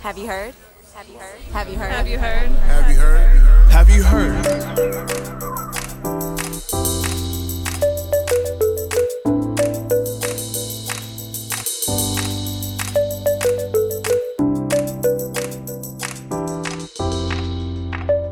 Have you heard? Have you heard? Have you heard? Have you heard? Have you heard? Have you heard?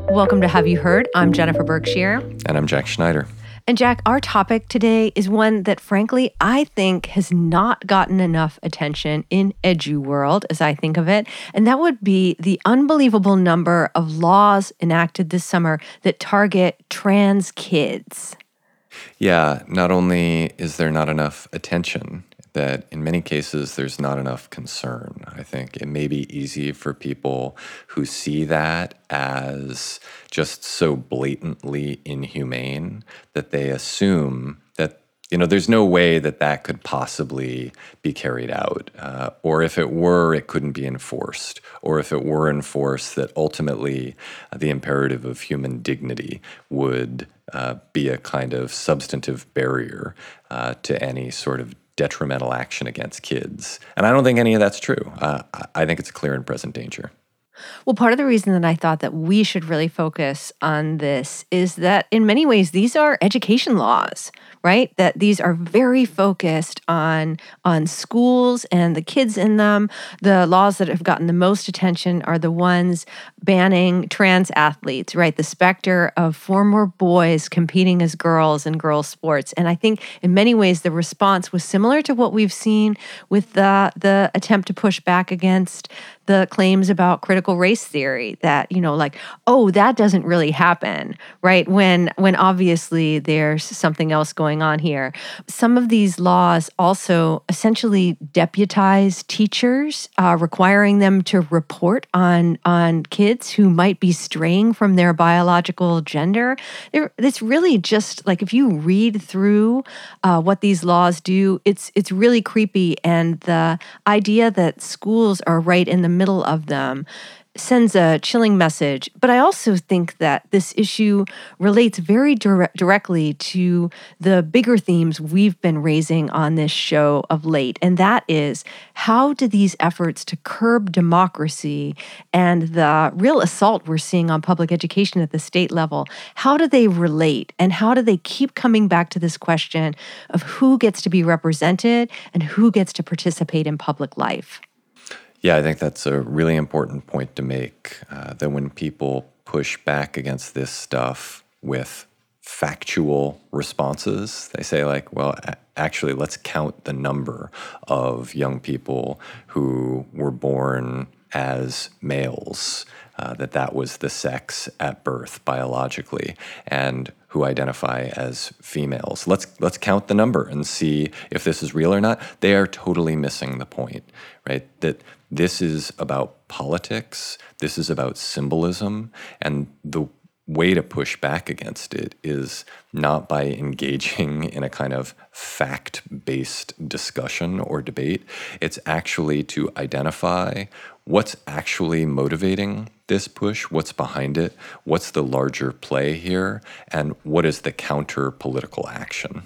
Welcome to Have You Heard? I'm Jennifer Berkshire. And I'm Jack Schneider. And Jack, our topic today is one that frankly I think has not gotten enough attention in edu world as I think of it, and that would be the unbelievable number of laws enacted this summer that target trans kids. Yeah, not only is there not enough attention, that in many cases there's not enough concern. I think it may be easy for people who see that as just so blatantly inhumane that they assume that you know there's no way that that could possibly be carried out uh, or if it were it couldn't be enforced or if it were enforced that ultimately uh, the imperative of human dignity would uh, be a kind of substantive barrier uh, to any sort of detrimental action against kids. And I don't think any of that's true. Uh, I think it's a clear and present danger. Well, part of the reason that I thought that we should really focus on this is that in many ways these are education laws, right? That these are very focused on on schools and the kids in them. The laws that have gotten the most attention are the ones banning trans athletes, right? The specter of former boys competing as girls in girls sports. And I think in many ways the response was similar to what we've seen with the the attempt to push back against the claims about critical race theory that you know like oh that doesn't really happen right? When when obviously there's something else going on here. Some of these laws also essentially deputize teachers uh, requiring them to report on on kids who might be straying from their biological gender. It's really just like if you read through uh, what these laws do it's it's really creepy. And the idea that schools are right in the middle of them sends a chilling message. But I also think that this issue relates very dire- directly to the bigger themes we've been raising on this show of late. And that is how do these efforts to curb democracy and the real assault we're seeing on public education at the state level, how do they relate? And how do they keep coming back to this question of who gets to be represented and who gets to participate in public life? Yeah, I think that's a really important point to make. Uh, that when people push back against this stuff with factual responses, they say, like, well, actually, let's count the number of young people who were born as males, uh, that that was the sex at birth biologically, and who identify as females. Let's let's count the number and see if this is real or not. They are totally missing the point, right? That this is about politics, this is about symbolism, and the way to push back against it is not by engaging in a kind of fact based discussion or debate. It's actually to identify what's actually motivating this push, what's behind it, what's the larger play here, and what is the counter political action.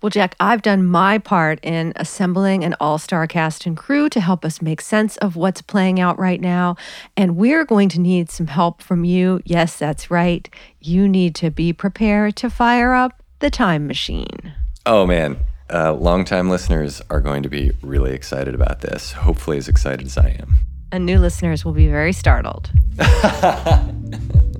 Well, Jack, I've done my part in assembling an all star cast and crew to help us make sense of what's playing out right now. And we're going to need some help from you. Yes, that's right. You need to be prepared to fire up the time machine. Oh, man. Uh, longtime listeners are going to be really excited about this, hopefully, as excited as I am. And new listeners will be very startled.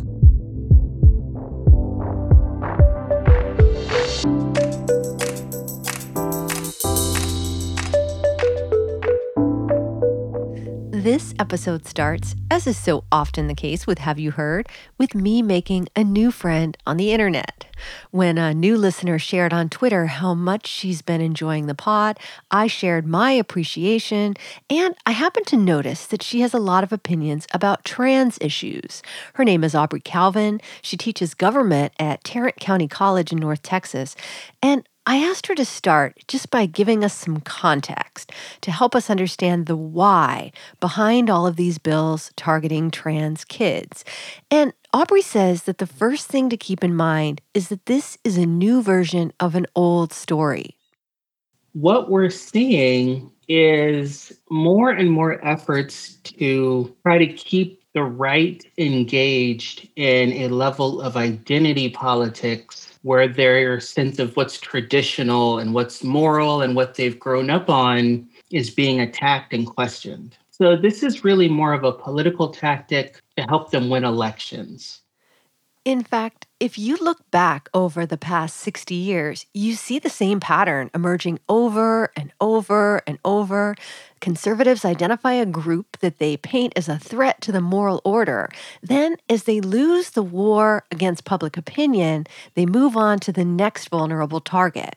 This episode starts, as is so often the case with Have You Heard, with me making a new friend on the internet. When a new listener shared on Twitter how much she's been enjoying the pod, I shared my appreciation, and I happened to notice that she has a lot of opinions about trans issues. Her name is Aubrey Calvin. She teaches government at Tarrant County College in North Texas, and I asked her to start just by giving us some context to help us understand the why behind all of these bills targeting trans kids. And Aubrey says that the first thing to keep in mind is that this is a new version of an old story. What we're seeing is more and more efforts to try to keep the right engaged in a level of identity politics where their sense of what's traditional and what's moral and what they've grown up on is being attacked and questioned. So, this is really more of a political tactic to help them win elections. In fact, if you look back over the past 60 years, you see the same pattern emerging over and over and over. Conservatives identify a group that they paint as a threat to the moral order. Then, as they lose the war against public opinion, they move on to the next vulnerable target.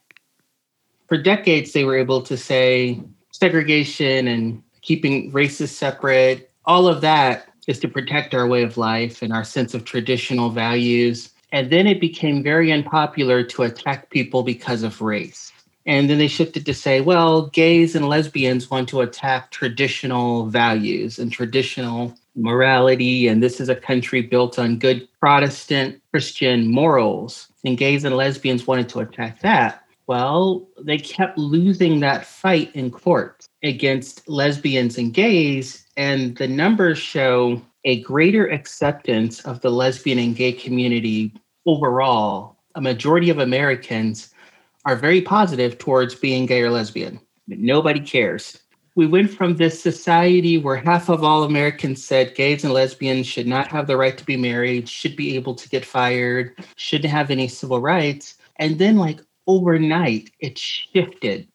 For decades, they were able to say segregation and keeping races separate, all of that is to protect our way of life and our sense of traditional values. And then it became very unpopular to attack people because of race. And then they shifted to say, well, gays and lesbians want to attack traditional values and traditional morality. And this is a country built on good Protestant Christian morals. And gays and lesbians wanted to attack that. Well, they kept losing that fight in court against lesbians and gays. And the numbers show a greater acceptance of the lesbian and gay community overall. A majority of Americans are very positive towards being gay or lesbian. Nobody cares. We went from this society where half of all Americans said gays and lesbians should not have the right to be married, should be able to get fired, shouldn't have any civil rights. And then, like overnight, it shifted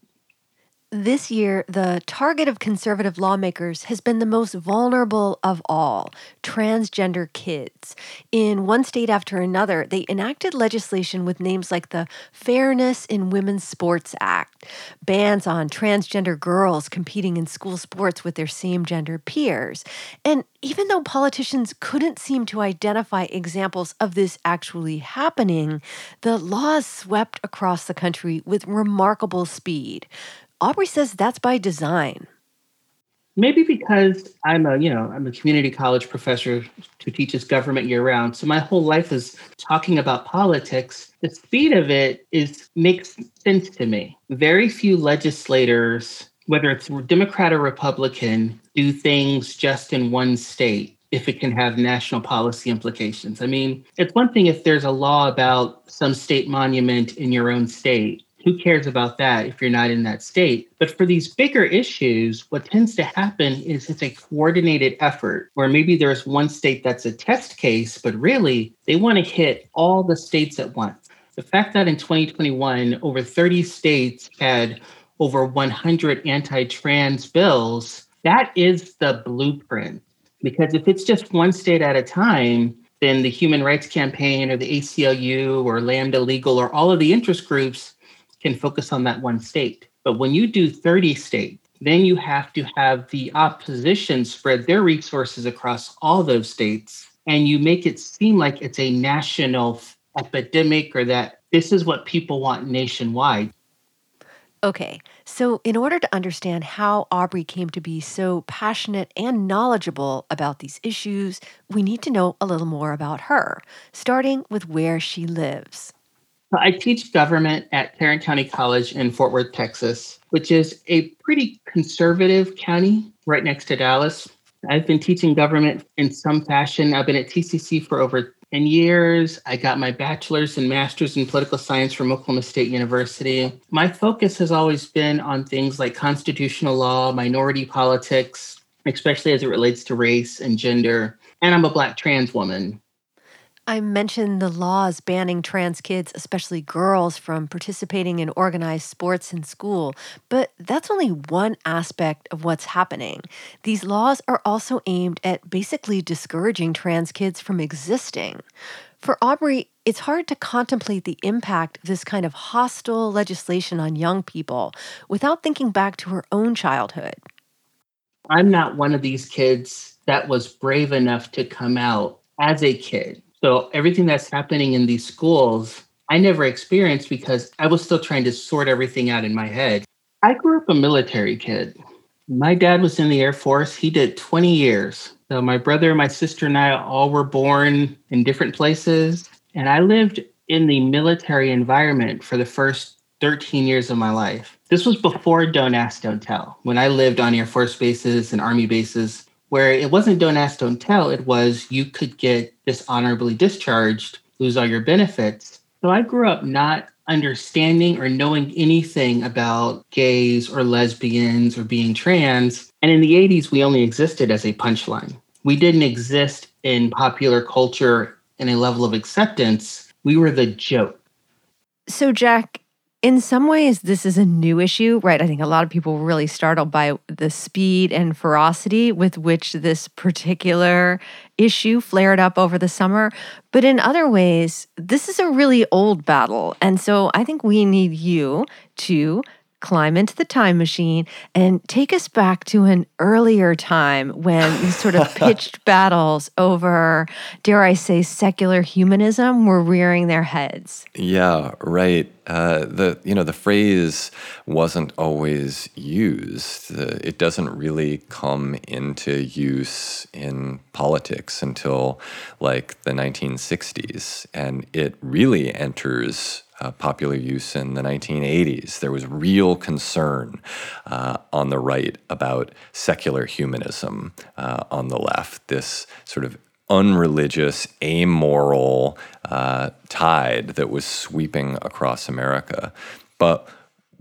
this year, the target of conservative lawmakers has been the most vulnerable of all transgender kids. In one state after another, they enacted legislation with names like the Fairness in Women's Sports Act, bans on transgender girls competing in school sports with their same gender peers. And even though politicians couldn't seem to identify examples of this actually happening, the laws swept across the country with remarkable speed. Aubrey says that's by design. Maybe because I'm a, you know, I'm a community college professor who teaches government year round. So my whole life is talking about politics. The speed of it is makes sense to me. Very few legislators, whether it's Democrat or Republican, do things just in one state if it can have national policy implications. I mean, it's one thing if there's a law about some state monument in your own state who cares about that if you're not in that state? But for these bigger issues, what tends to happen is it's a coordinated effort where maybe there's one state that's a test case, but really they want to hit all the states at once. The fact that in 2021, over 30 states had over 100 anti trans bills, that is the blueprint. Because if it's just one state at a time, then the Human Rights Campaign or the ACLU or Lambda Legal or all of the interest groups can focus on that one state. But when you do 30 states, then you have to have the opposition spread their resources across all those states. And you make it seem like it's a national epidemic or that this is what people want nationwide. Okay, so in order to understand how Aubrey came to be so passionate and knowledgeable about these issues, we need to know a little more about her, starting with where she lives. I teach government at Tarrant County College in Fort Worth, Texas, which is a pretty conservative county right next to Dallas. I've been teaching government in some fashion. I've been at TCC for over 10 years. I got my bachelor's and master's in political science from Oklahoma State University. My focus has always been on things like constitutional law, minority politics, especially as it relates to race and gender. And I'm a Black trans woman. I mentioned the laws banning trans kids, especially girls, from participating in organized sports in school, but that's only one aspect of what's happening. These laws are also aimed at basically discouraging trans kids from existing. For Aubrey, it's hard to contemplate the impact of this kind of hostile legislation on young people without thinking back to her own childhood. I'm not one of these kids that was brave enough to come out as a kid so everything that's happening in these schools, I never experienced because I was still trying to sort everything out in my head. I grew up a military kid. My dad was in the Air Force. He did 20 years. So my brother, my sister, and I all were born in different places. And I lived in the military environment for the first 13 years of my life. This was before Don't Ask, Don't Tell. When I lived on Air Force bases and Army bases, where it wasn't Don't Ask, Don't Tell, it was you could get dishonorably discharged, lose all your benefits. So I grew up not understanding or knowing anything about gays or lesbians or being trans. And in the 80s, we only existed as a punchline. We didn't exist in popular culture in a level of acceptance. We were the joke. So, Jack, in some ways, this is a new issue, right? I think a lot of people were really startled by the speed and ferocity with which this particular issue flared up over the summer. But in other ways, this is a really old battle. And so I think we need you to climb into the time machine and take us back to an earlier time when these sort of pitched battles over, dare I say, secular humanism were rearing their heads. Yeah, right. Uh, the you know the phrase wasn't always used. Uh, it doesn't really come into use in politics until like the 1960s, and it really enters uh, popular use in the 1980s. There was real concern uh, on the right about secular humanism uh, on the left, this sort of unreligious, amoral uh, tide that was sweeping across America. But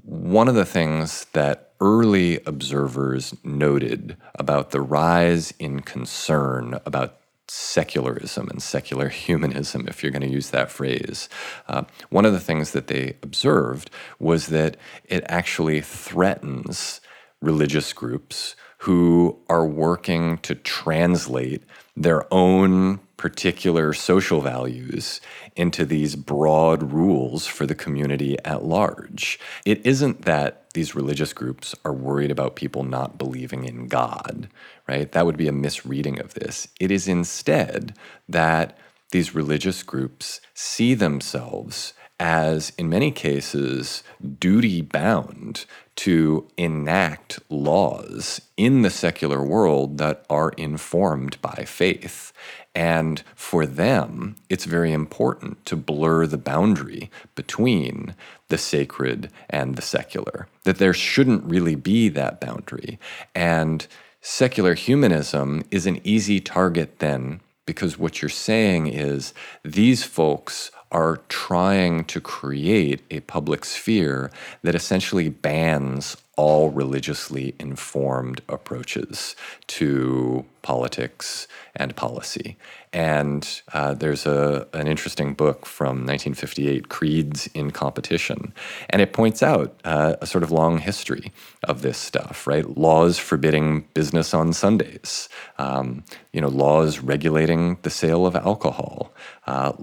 one of the things that early observers noted about the rise in concern about secularism and secular humanism, if you're going to use that phrase. Uh, one of the things that they observed was that it actually threatens religious groups who are working to translate their own particular social values into these broad rules for the community at large. It isn't that these religious groups are worried about people not believing in God, right? That would be a misreading of this. It is instead that these religious groups see themselves as, in many cases, duty bound to enact laws in the secular world that are informed by faith. And for them, it's very important to blur the boundary between the sacred and the secular, that there shouldn't really be that boundary. And secular humanism is an easy target then, because what you're saying is these folks are trying to create a public sphere that essentially bans all religiously informed approaches to politics and policy. And uh, there's a, an interesting book from 1958, Creeds in Competition, and it points out uh, a sort of long history of this stuff, right? Laws forbidding business on Sundays, um, you know, laws regulating the sale of alcohol, uh,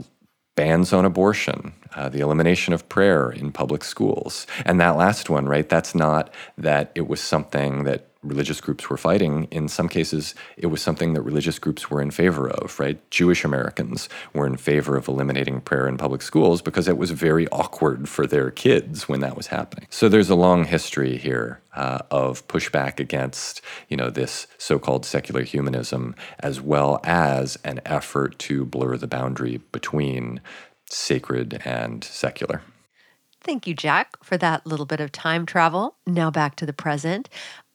bans on abortion, uh, the elimination of prayer in public schools. And that last one, right, that's not that it was something that religious groups were fighting. In some cases, it was something that religious groups were in favor of, right? Jewish Americans were in favor of eliminating prayer in public schools because it was very awkward for their kids when that was happening. So there's a long history here uh, of pushback against, you know, this so-called secular humanism, as well as an effort to blur the boundary between sacred and secular. Thank you, Jack, for that little bit of time travel. Now back to the present.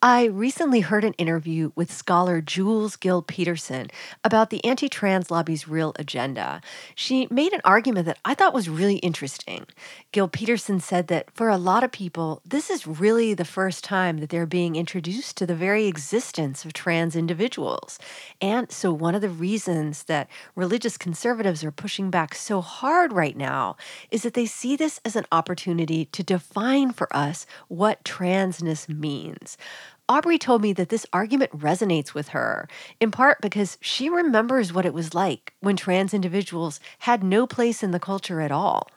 I recently heard an interview with scholar Jules Gill Peterson about the anti trans lobby's real agenda. She made an argument that I thought was really interesting. Gill Peterson said that for a lot of people, this is really the first time that they're being introduced to the very existence of trans individuals. And so, one of the reasons that religious conservatives are pushing back so hard right now is that they see this as an opportunity to define for us what transness means. Aubrey told me that this argument resonates with her, in part because she remembers what it was like when trans individuals had no place in the culture at all.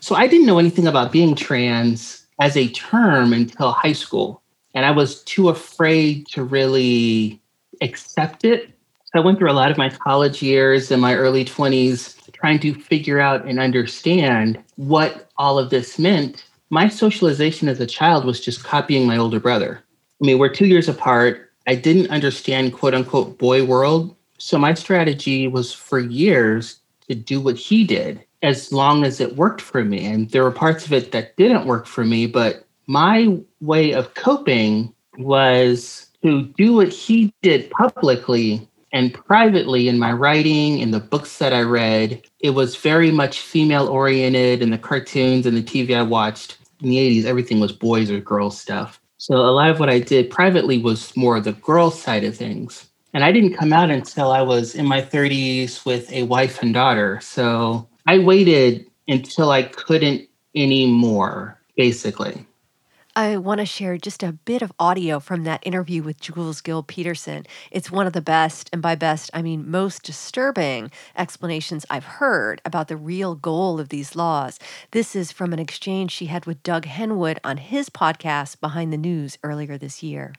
So I didn't know anything about being trans as a term until high school. And I was too afraid to really accept it. So I went through a lot of my college years and my early 20s trying to figure out and understand what all of this meant. My socialization as a child was just copying my older brother. I mean, we're two years apart. I didn't understand quote unquote boy world. So my strategy was for years to do what he did as long as it worked for me. And there were parts of it that didn't work for me, but my way of coping was to do what he did publicly and privately in my writing in the books that I read. It was very much female oriented and the cartoons and the TV I watched in the 80s, everything was boys or girls stuff. So a lot of what I did privately was more the girl side of things. And I didn't come out until I was in my 30s with a wife and daughter. So I waited until I couldn't anymore, basically. I want to share just a bit of audio from that interview with Jules Gill Peterson. It's one of the best, and by best, I mean most disturbing explanations I've heard about the real goal of these laws. This is from an exchange she had with Doug Henwood on his podcast, Behind the News, earlier this year.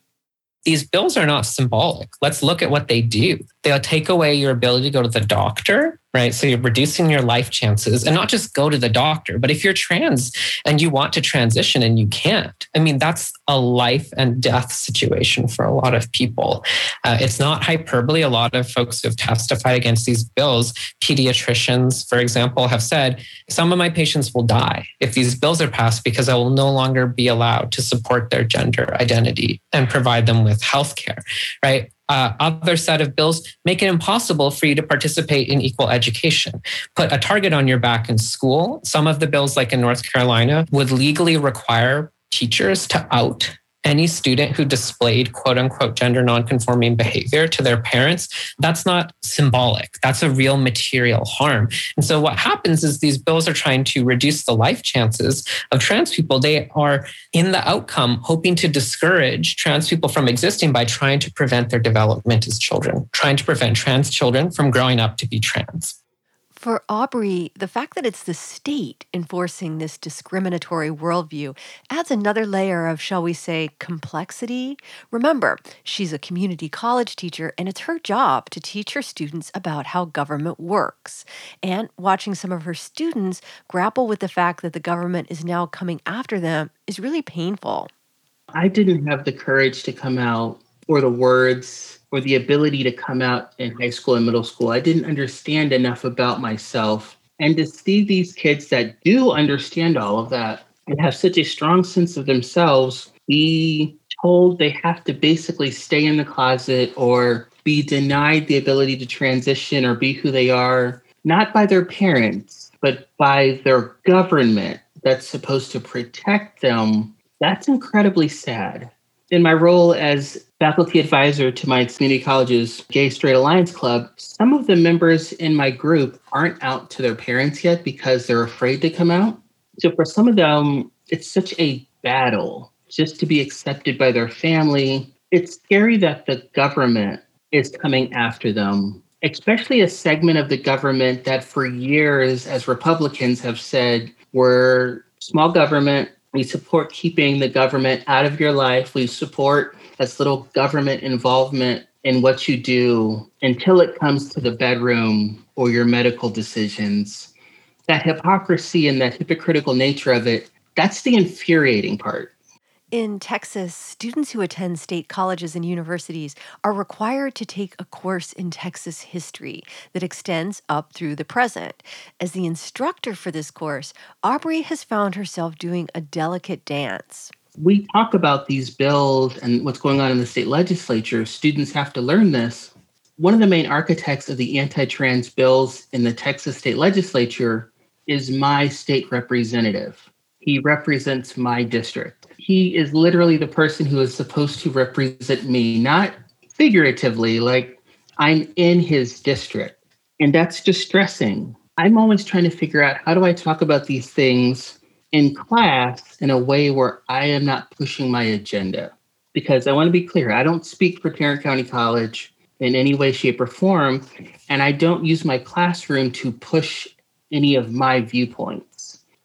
These bills are not symbolic. Let's look at what they do. They'll take away your ability to go to the doctor right? So you're reducing your life chances and not just go to the doctor, but if you're trans and you want to transition and you can't, I mean, that's a life and death situation for a lot of people. Uh, it's not hyperbole. A lot of folks who have testified against these bills, pediatricians, for example, have said some of my patients will die if these bills are passed because I will no longer be allowed to support their gender identity and provide them with health care, right? Uh, other set of bills make it impossible for you to participate in equal education. Put a target on your back in school. Some of the bills, like in North Carolina, would legally require teachers to out any student who displayed quote unquote gender nonconforming behavior to their parents, that's not symbolic. That's a real material harm. And so what happens is these bills are trying to reduce the life chances of trans people. They are in the outcome hoping to discourage trans people from existing by trying to prevent their development as children, trying to prevent trans children from growing up to be trans. For Aubrey, the fact that it's the state enforcing this discriminatory worldview adds another layer of, shall we say, complexity. Remember, she's a community college teacher, and it's her job to teach her students about how government works. And watching some of her students grapple with the fact that the government is now coming after them is really painful. I didn't have the courage to come out or the words or the ability to come out in high school and middle school. I didn't understand enough about myself. And to see these kids that do understand all of that and have such a strong sense of themselves be told they have to basically stay in the closet or be denied the ability to transition or be who they are, not by their parents, but by their government that's supposed to protect them, that's incredibly sad. In my role as faculty advisor to my community college's Gay Straight Alliance Club, some of the members in my group aren't out to their parents yet because they're afraid to come out. So for some of them, it's such a battle just to be accepted by their family. It's scary that the government is coming after them, especially a segment of the government that for years, as Republicans have said, we're small government. We support keeping the government out of your life. We support as little government involvement in what you do until it comes to the bedroom or your medical decisions. That hypocrisy and that hypocritical nature of it, that's the infuriating part. In Texas, students who attend state colleges and universities are required to take a course in Texas history that extends up through the present. As the instructor for this course, Aubrey has found herself doing a delicate dance we talk about these bills and what's going on in the state legislature. Students have to learn this. One of the main architects of the anti trans bills in the Texas state legislature is my state representative. He represents my district. He is literally the person who is supposed to represent me, not figuratively, like I'm in his district. And that's distressing. I'm always trying to figure out how do I talk about these things in class in a way where I am not pushing my agenda. Because I want to be clear, I don't speak for Tarrant County College in any way, shape, or form. And I don't use my classroom to push any of my viewpoints.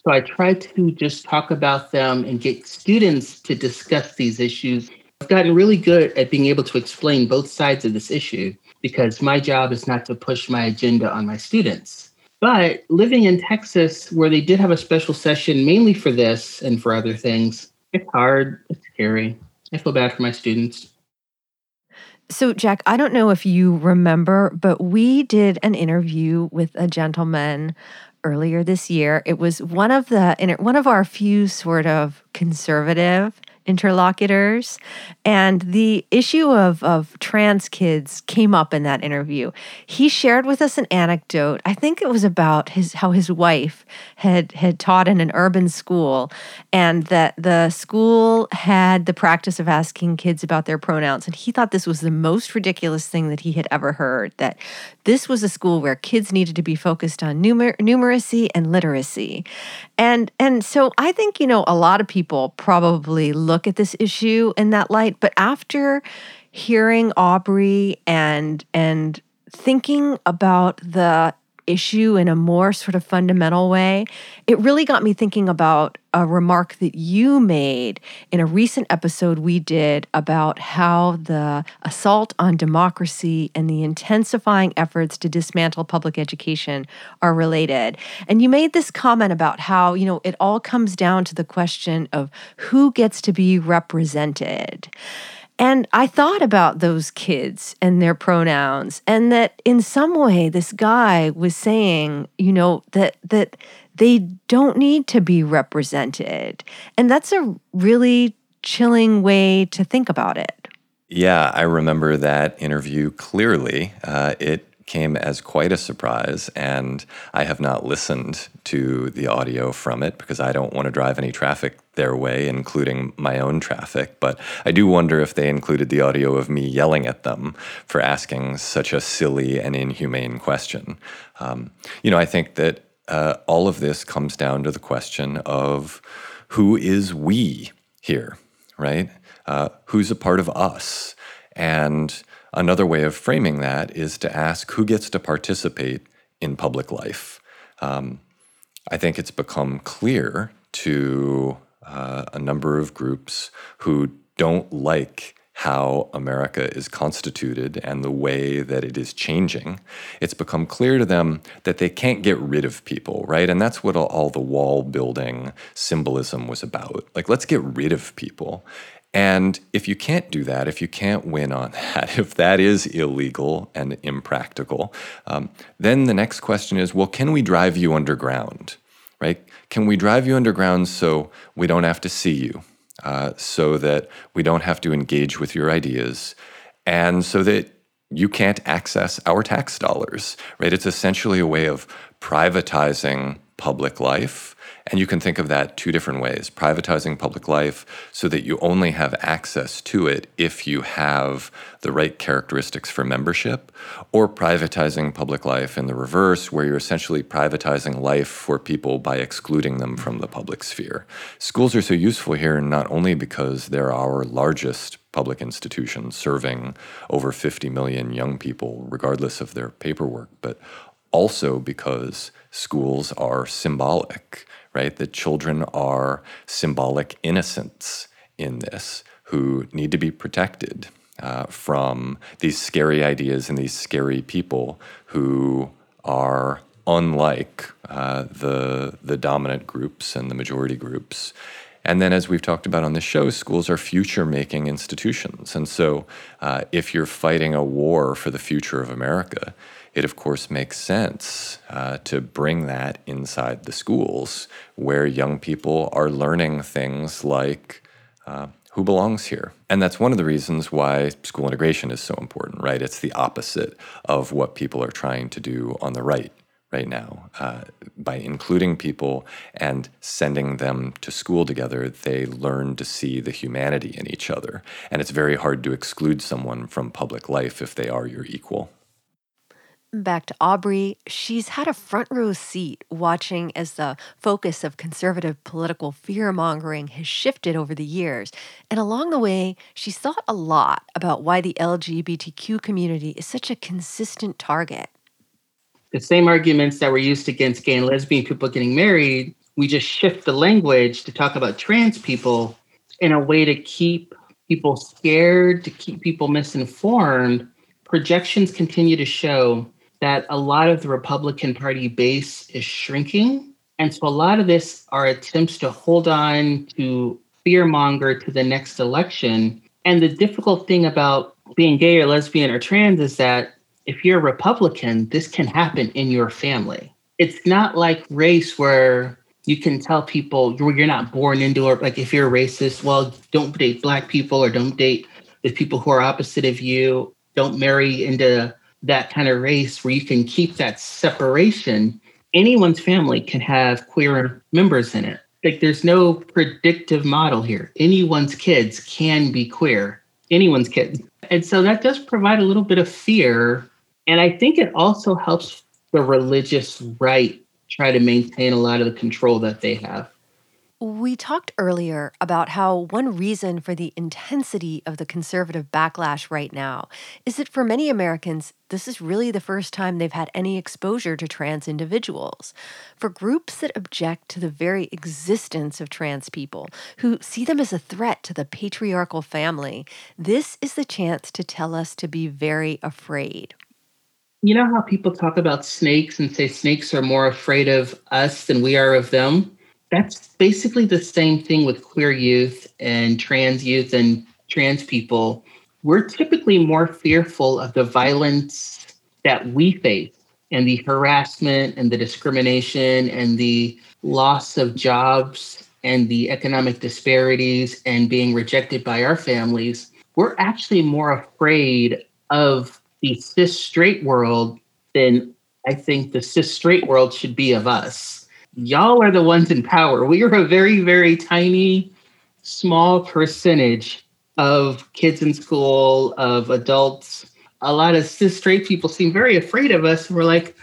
So I try to just talk about them and get students to discuss these issues. I've gotten really good at being able to explain both sides of this issue because my job is not to push my agenda on my students. But living in Texas, where they did have a special session mainly for this and for other things, it's hard. It's scary. I feel bad for my students. So, Jack, I don't know if you remember, but we did an interview with a gentleman earlier this year. It was one of the one of our few sort of conservative interlocutors. And the issue of, of trans kids came up in that interview. He shared with us an anecdote. I think it was about his how his wife had had taught in an urban school and that the school had the practice of asking kids about their pronouns. And he thought this was the most ridiculous thing that he had ever heard. That this was a school where kids needed to be focused on numer- numeracy and literacy. And and so I think, you know, a lot of people probably look at this issue in that light, but after hearing Aubrey and and thinking about the issue in a more sort of fundamental way, it really got me thinking about a remark that you made in a recent episode we did about how the assault on democracy and the intensifying efforts to dismantle public education are related. And you made this comment about how, you know, it all comes down to the question of who gets to be represented. And I thought about those kids and their pronouns, and that in some way, this guy was saying, you know, that that they don't need to be represented, and that's a really chilling way to think about it. Yeah, I remember that interview clearly. Uh, it came as quite a surprise, and I have not listened to the audio from it because I don't want to drive any traffic their way, including my own traffic. But I do wonder if they included the audio of me yelling at them for asking such a silly and inhumane question. Um, you know, I think that uh, all of this comes down to the question of who is we here, right? Uh, who's a part of us? And Another way of framing that is to ask who gets to participate in public life. Um, I think it's become clear to uh, a number of groups who don't like how America is constituted and the way that it is changing, it's become clear to them that they can't get rid of people, right? And that's what all, the wall building symbolism was about. Like, let's get rid of people. And if you can't do that, if you can't win on that, if that is illegal and impractical, um, then the next question is well, can we drive you underground? Right? Can we drive you underground so we don't have to see you, uh, so that we don't have to engage with your ideas, and so that you can't access our tax dollars? Right? It's essentially a way of privatizing public life and you can think of that two different ways privatizing public life so that you only have access to it if you have the right characteristics for membership, or privatizing public life in the reverse, where you're essentially privatizing life for people by excluding them from the public sphere. Schools are so useful here not only because they're our largest public institution serving over 50 million young people, regardless of their paperwork, but also because schools are symbolic right? That children are symbolic innocents in this who need to be protected uh, from these scary ideas and these scary people who are unlike uh, the the dominant groups and the majority groups. And then, as we've talked about on this show, schools are future making institutions. And so, uh, if you're fighting a war for the future of America, it of course makes sense uh, to bring that inside the schools where young people are learning things like uh, who belongs here. And that's one of the reasons why school integration is so important, right? It's the opposite of what people are trying to do on the right right now. Uh, by including people and sending them to school together, they learn to see the humanity in each other. And it's very hard to exclude someone from public life if they are your equal. Back to Aubrey, she's had a front row seat watching as the focus of conservative political fear mongering has shifted over the years. And along the way, she's thought a lot about why the LGBTQ community is such a consistent target. The same arguments that were used against gay and lesbian people getting married, we just shift the language to talk about trans people in a way to keep people scared, to keep people misinformed. Projections continue to show that a lot of the Republican Party base is shrinking. And so a lot of this are attempts to hold on to fearmonger to the next election. And the difficult thing about being gay or lesbian or trans is that if you're a Republican, this can happen in your family. it's not like race where you can tell people you're, not born into it. Like if you're a racist, well, don't date black people or don't date the people who are opposite of you. Don't marry into that kind of race where you can keep that separation. Anyone's family can have queer members in it. Like there's no predictive model here. Anyone's kids can be queer. Anyone's kids. And so that does provide a little bit of fear. And I think it also helps the religious right try to maintain a lot of the control that they have. We talked earlier about how one reason for the intensity of the conservative backlash right now is that for many Americans, this is really the first time they've had any exposure to trans individuals. For groups that object to the very existence of trans people, who see them as a threat to the patriarchal family, this is the chance to tell us to be very afraid you know how people talk about snakes and say snakes are more afraid of us than we are of them? That's basically the same thing with queer youth and trans youth and trans people. We're typically more fearful of the violence that we face and the harassment and the discrimination and the loss of jobs and the economic disparities and being rejected by our families. We're actually more afraid of the cis straight world, then I think the cis straight world should be of us. Y'all are the ones in power. We are a very, very tiny, small percentage of kids in school, of adults. A lot of cis straight people seem very afraid of us. And We're like,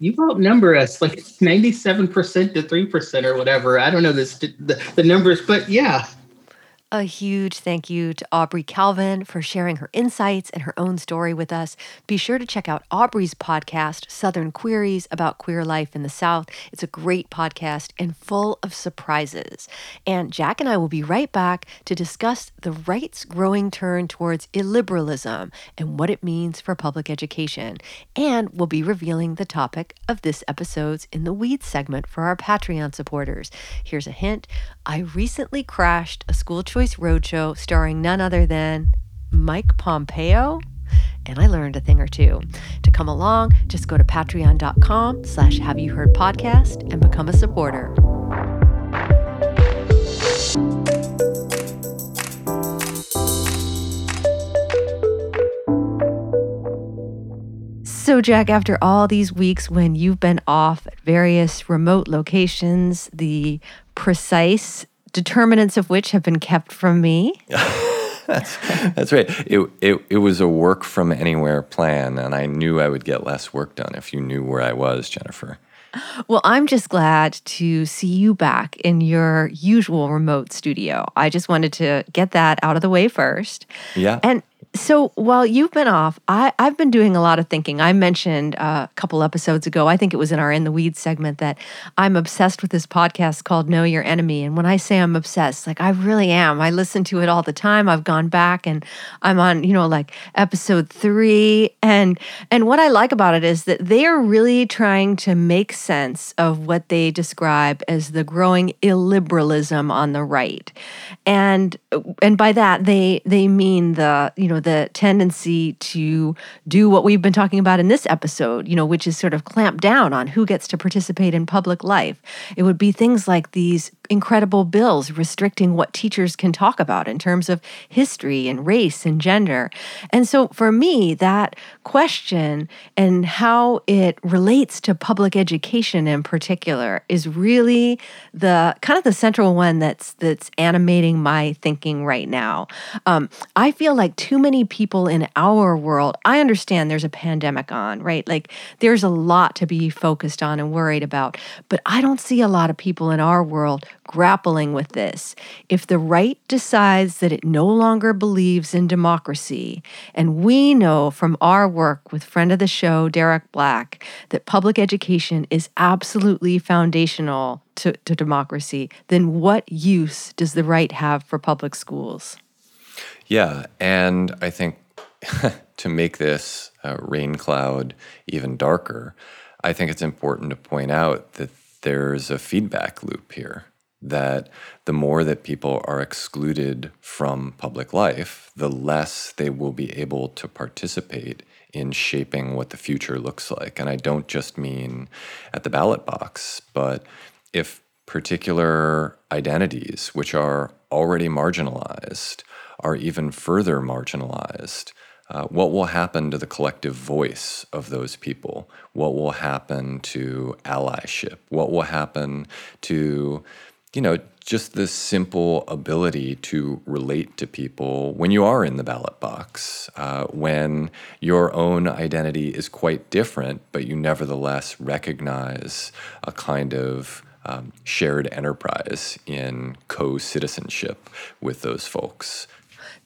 you outnumber us like 97% to 3% or whatever. I don't know this, the, the numbers, but yeah, a huge thank you to Aubrey Calvin for sharing her insights and her own story with us. Be sure to check out Aubrey's podcast, Southern Queries, about queer life in the South. It's a great podcast and full of surprises. And Jack and I will be right back to discuss the right's growing turn towards illiberalism and what it means for public education. And we'll be revealing the topic of this episode's In the Weeds segment for our Patreon supporters. Here's a hint I recently crashed a school choice Choice Roadshow starring none other than Mike Pompeo. And I learned a thing or two. To come along, just go to patreon.com slash have you heard podcast and become a supporter. So, Jack, after all these weeks when you've been off at various remote locations, the precise determinants of which have been kept from me. that's, that's right. It, it, it was a work from anywhere plan, and I knew I would get less work done if you knew where I was, Jennifer. Well, I'm just glad to see you back in your usual remote studio. I just wanted to get that out of the way first. Yeah. And so while you've been off, I, I've been doing a lot of thinking. I mentioned uh, a couple episodes ago, I think it was in our In the Weeds segment, that I'm obsessed with this podcast called Know Your Enemy. And when I say I'm obsessed, like I really am. I listen to it all the time. I've gone back and I'm on, you know, like episode three. And and what I like about it is that they are really trying to make sense of what they describe as the growing illiberalism on the right. And and by that they they mean the, you know, the tendency to do what we've been talking about in this episode, you know, which is sort of clamp down on who gets to participate in public life. It would be things like these incredible bills restricting what teachers can talk about in terms of history and race and gender. And so for me, that question and how it relates to public education in particular is really the kind of the central one that's that's animating my thinking right now. Um, I feel like too many people in our world, I understand there's a pandemic on, right? Like there's a lot to be focused on and worried about, but I don't see a lot of people in our world grappling with this. If the right decides that it no longer believes in democracy, and we know from our work with friend of the show, Derek Black, that public education is absolutely foundational to, to democracy, then what use does the right have for public schools? Yeah, and I think to make this uh, rain cloud even darker, I think it's important to point out that there's a feedback loop here that the more that people are excluded from public life, the less they will be able to participate in shaping what the future looks like. And I don't just mean at the ballot box, but if particular identities, which are already marginalized, are even further marginalized, uh, what will happen to the collective voice of those people? What will happen to allyship? What will happen to, you know, just the simple ability to relate to people when you are in the ballot box, uh, when your own identity is quite different, but you nevertheless recognize a kind of um, shared enterprise in co citizenship with those folks.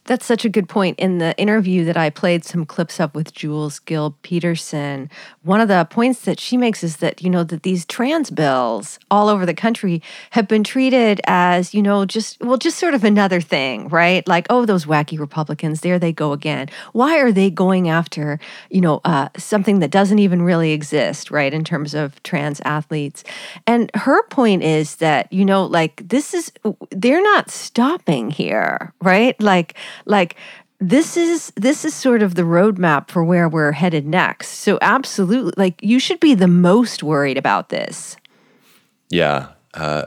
That's such a good point. In the interview that I played some clips up with Jules Gill Peterson, one of the points that she makes is that, you know, that these trans bills all over the country have been treated as, you know, just, well, just sort of another thing, right? Like, oh, those wacky Republicans, there they go again. Why are they going after, you know, uh, something that doesn't even really exist, right, in terms of trans athletes? And her point is that, you know, like, this is, they're not stopping here, right? Like, like this is this is sort of the roadmap for where we're headed next. So absolutely, like you should be the most worried about this. Yeah, uh,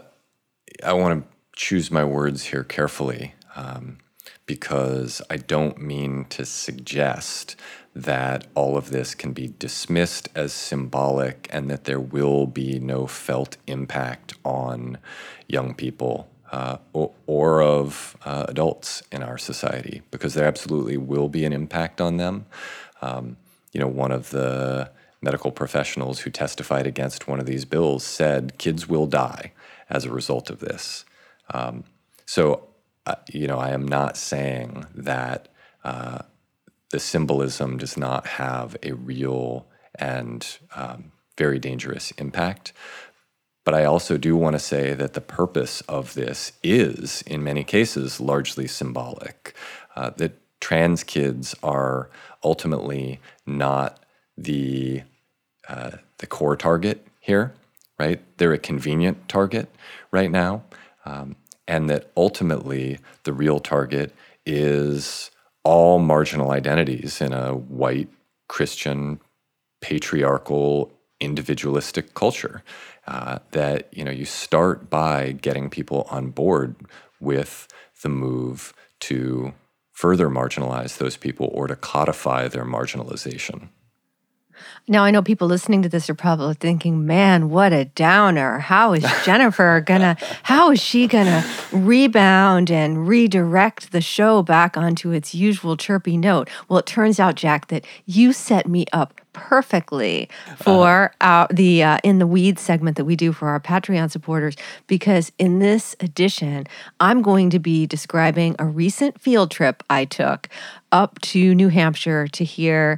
I want to choose my words here carefully um, because I don't mean to suggest that all of this can be dismissed as symbolic and that there will be no felt impact on young people uh, or, or, of uh, adults in our society because there absolutely will be an impact on them. Um, you know, one of the medical professionals who testified against one of these bills said kids will die as a result of this. Um, so, uh, you know, I am not saying that uh, the symbolism does not have a real and um, very dangerous impact. But I also do want to say that the purpose of this is, in many cases, largely symbolic. Uh, that trans kids are ultimately not the uh, the core target here, right? They're a convenient target right now, um, and that ultimately the real target is all marginal identities in a white Christian patriarchal individualistic culture uh, that you know you start by getting people on board with the move to further marginalize those people or to codify their marginalization. Now, I know people listening to this are probably thinking, man, what a downer. How is Jennifer gonna, how is she gonna rebound and redirect the show back onto its usual chirpy note? Well, it turns out, Jack, that you set me up perfectly for uh, our, the uh, in the weeds segment that we do for our Patreon supporters because in this edition I'm going to be describing a recent field trip I took up to New Hampshire to hear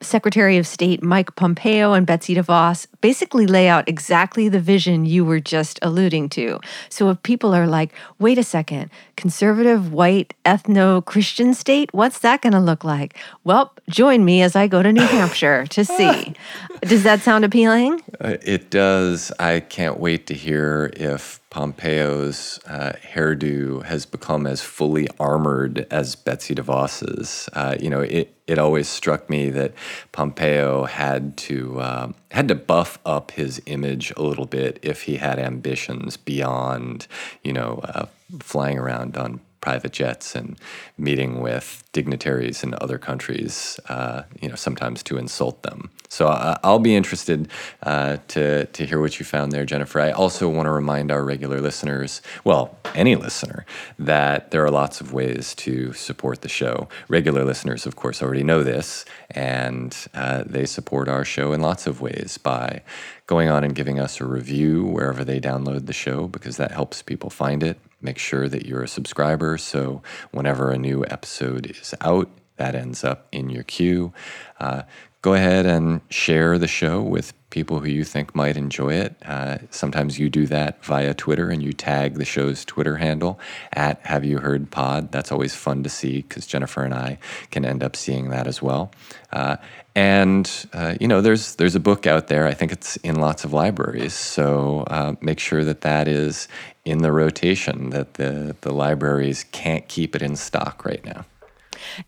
Secretary of State Mike Pompeo and Betsy DeVos basically lay out exactly the vision you were just alluding to. So if people are like, wait a second, conservative, white, ethno Christian state, what's that going to look like? Well, join me as I go to New Hampshire to see. Does that sound appealing? Uh, it does. I can't wait to hear if Pompeo's uh, hairdo has become as fully armored as Betsy DeVos's. Uh, you know, it, it always struck me that Pompeo had to um, had to buff up his image a little bit if he had ambitions beyond, you know, uh, flying around on private jets and meeting with dignitaries in other countries, uh, you know, sometimes to insult them. So uh, I'll be interested uh, to, to hear what you found there, Jennifer. I also want to remind our regular listeners, well, any listener, that there are lots of ways to support the show. Regular listeners, of course, already know this, and uh, they support our show in lots of ways by going on and giving us a review wherever they download the show because that helps people find it Make sure that you're a subscriber so whenever a new episode is out, that ends up in your queue. Uh, go ahead and share the show with people who you think might enjoy it. Uh, sometimes you do that via Twitter and you tag the show's Twitter handle at Have You Heard Pod. That's always fun to see because Jennifer and I can end up seeing that as well. Uh, and uh, you know, there's there's a book out there. I think it's in lots of libraries. So uh, make sure that that is in the rotation. That the the libraries can't keep it in stock right now.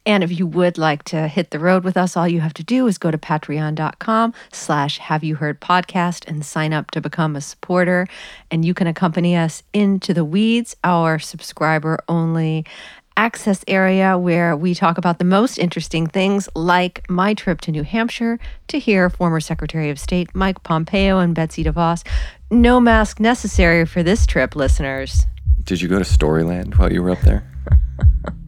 And if you would like to hit the road with us, all you have to do is go to patreon.com slash have you heard podcast and sign up to become a supporter. And you can accompany us into the weeds, our subscriber only access area where we talk about the most interesting things, like my trip to New Hampshire to hear former Secretary of State Mike Pompeo and Betsy DeVos. No mask necessary for this trip, listeners. Did you go to Storyland while you were up there?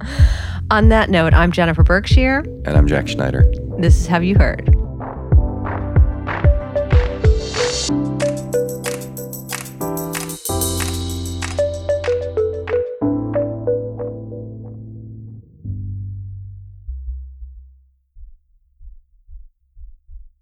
On that note, I'm Jennifer Berkshire. And I'm Jack Schneider. This is Have You Heard?